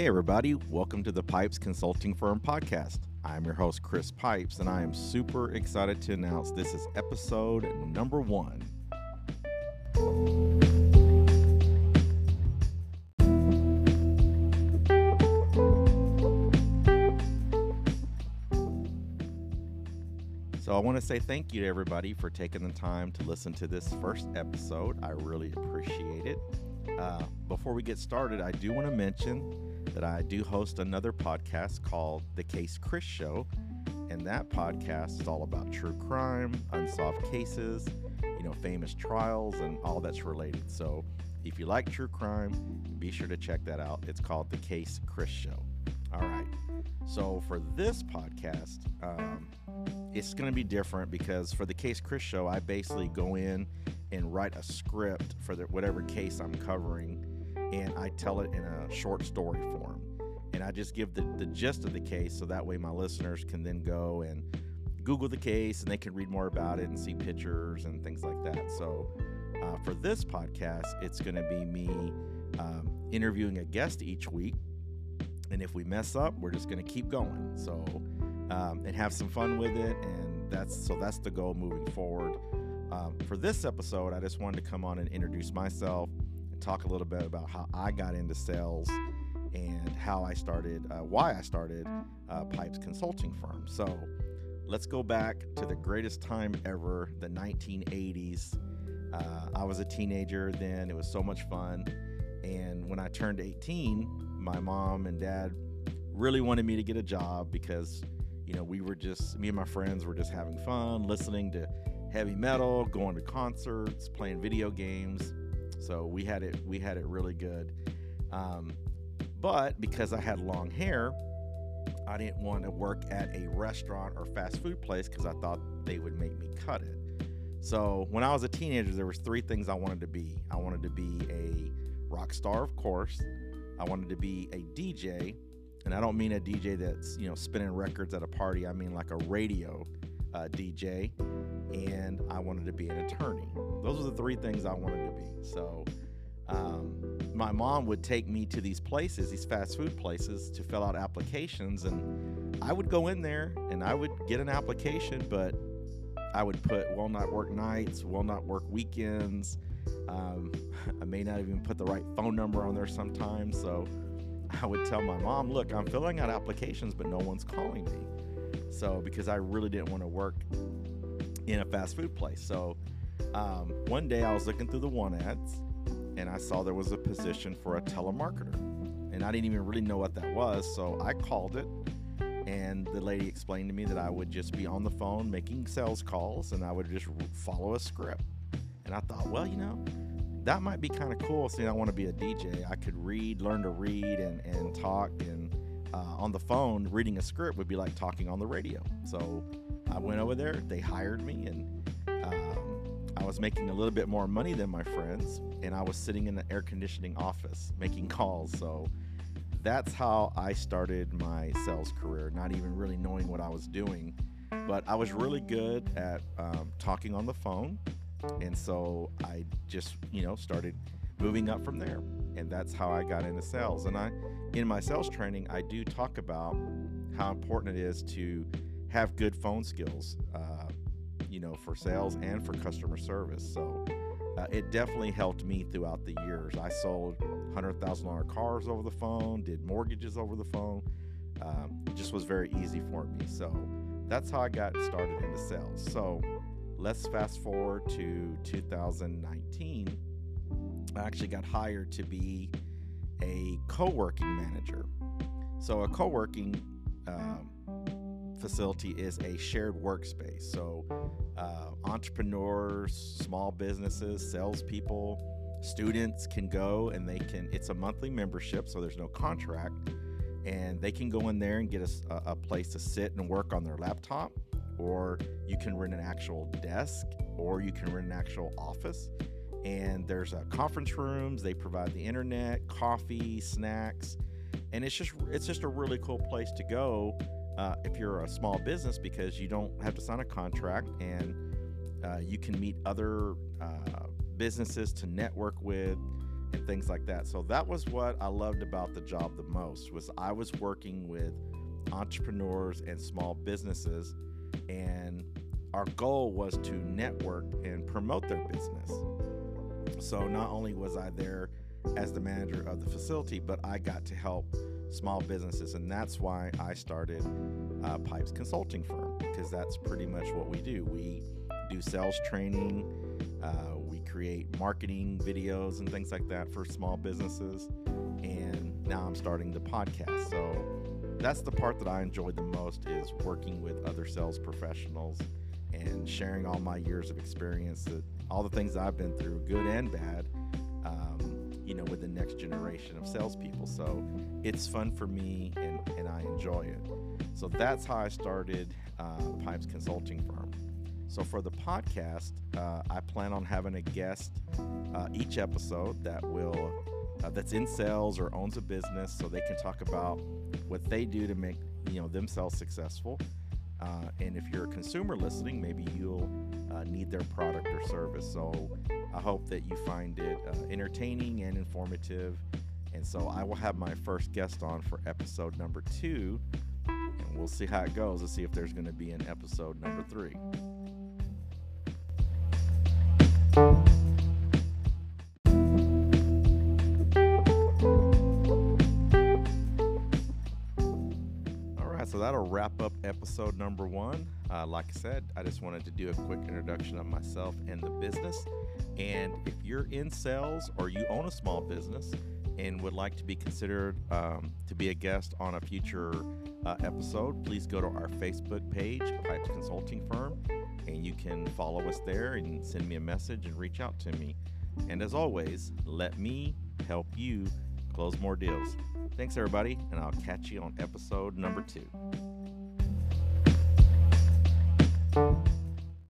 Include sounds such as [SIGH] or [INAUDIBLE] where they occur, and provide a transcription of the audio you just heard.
Hey, everybody, welcome to the Pipes Consulting Firm podcast. I'm your host, Chris Pipes, and I am super excited to announce this is episode number one. So, I want to say thank you to everybody for taking the time to listen to this first episode. I really appreciate it. Uh, before we get started, I do want to mention that I do host another podcast called The Case Chris Show. And that podcast is all about true crime, unsolved cases, you know, famous trials, and all that's related. So if you like true crime, be sure to check that out. It's called The Case Chris Show. All right. So for this podcast, um, it's going to be different because for the Case Chris Show, I basically go in and write a script for the, whatever case I'm covering, and I tell it in a short story form. And I just give the, the gist of the case so that way my listeners can then go and Google the case and they can read more about it and see pictures and things like that. So uh, for this podcast, it's going to be me um, interviewing a guest each week. And if we mess up, we're just going to keep going. So um, and have some fun with it. And that's so that's the goal moving forward. Um, for this episode, I just wanted to come on and introduce myself talk a little bit about how I got into sales and how I started, uh, why I started uh, Pipes Consulting Firm. So let's go back to the greatest time ever, the 1980s. Uh, I was a teenager then, it was so much fun. And when I turned 18, my mom and dad really wanted me to get a job because, you know, we were just, me and my friends were just having fun, listening to heavy metal, going to concerts, playing video games. So we had it we had it really good. Um, but because I had long hair, I didn't want to work at a restaurant or fast food place because I thought they would make me cut it. So when I was a teenager, there was three things I wanted to be. I wanted to be a rock star, of course. I wanted to be a DJ, and I don't mean a DJ that's you know spinning records at a party. I mean like a radio uh, DJ, and I wanted to be an attorney. Those were the three things I wanted to be. So, um, my mom would take me to these places, these fast food places, to fill out applications, and I would go in there and I would get an application, but I would put will not work nights, will not work weekends. Um, [LAUGHS] I may not even put the right phone number on there sometimes. So I would tell my mom, look, I'm filling out applications, but no one's calling me. So because I really didn't want to work in a fast food place. So um, one day I was looking through the one ads and I saw there was a position for a telemarketer. And I didn't even really know what that was. So I called it and the lady explained to me that I would just be on the phone making sales calls and I would just follow a script. And I thought, well, you know, that might be kind of cool. Seeing I want to be a DJ, I could read, learn to read, and, and talk and uh, on the phone, reading a script would be like talking on the radio. So I went over there, they hired me, and um, I was making a little bit more money than my friends, and I was sitting in the air conditioning office making calls. So that's how I started my sales career, not even really knowing what I was doing. But I was really good at um, talking on the phone. And so I just, you know, started moving up from there and that's how I got into sales. And I, in my sales training, I do talk about how important it is to have good phone skills, uh, you know, for sales and for customer service. So uh, it definitely helped me throughout the years. I sold hundred thousand dollar cars over the phone, did mortgages over the phone. Um, it just was very easy for me. So that's how I got started into sales. So let's fast forward to 2019 I actually got hired to be a co-working manager. So a co-working um, facility is a shared workspace. So uh, entrepreneurs, small businesses, salespeople, students can go and they can. It's a monthly membership, so there's no contract, and they can go in there and get a, a place to sit and work on their laptop, or you can rent an actual desk, or you can rent an actual office and there's uh, conference rooms. They provide the internet, coffee, snacks, and it's just it's just a really cool place to go uh, if you're a small business because you don't have to sign a contract and uh, you can meet other uh, businesses to network with. and things like that. So that was what I loved about the job the most was I was working with entrepreneurs and small businesses and our goal was to network and promote their business. So not only was I there as the manager of the facility, but I got to help small businesses, and that's why I started uh, Pipes Consulting Firm because that's pretty much what we do. We do sales training, uh, we create marketing videos and things like that for small businesses, and now I'm starting the podcast. So that's the part that I enjoy the most is working with other sales professionals and sharing all my years of experience, that all the things I've been through, good and bad, um, you know, with the next generation of salespeople. So it's fun for me and, and I enjoy it. So that's how I started uh, Pipes Consulting Firm. So for the podcast, uh, I plan on having a guest uh, each episode that will uh, that's in sales or owns a business, so they can talk about what they do to make you know themselves successful. Uh, and if you're a consumer listening, maybe you'll uh, need their product or service. So I hope that you find it uh, entertaining and informative. And so I will have my first guest on for episode number two, and we'll see how it goes to see if there's going to be an episode number three. That'll wrap up episode number one. Uh, like I said, I just wanted to do a quick introduction of myself and the business. And if you're in sales or you own a small business and would like to be considered um, to be a guest on a future uh, episode, please go to our Facebook page, Pipes Consulting Firm, and you can follow us there and send me a message and reach out to me. And as always, let me help you close more deals. Thanks, everybody, and I'll catch you on episode number two.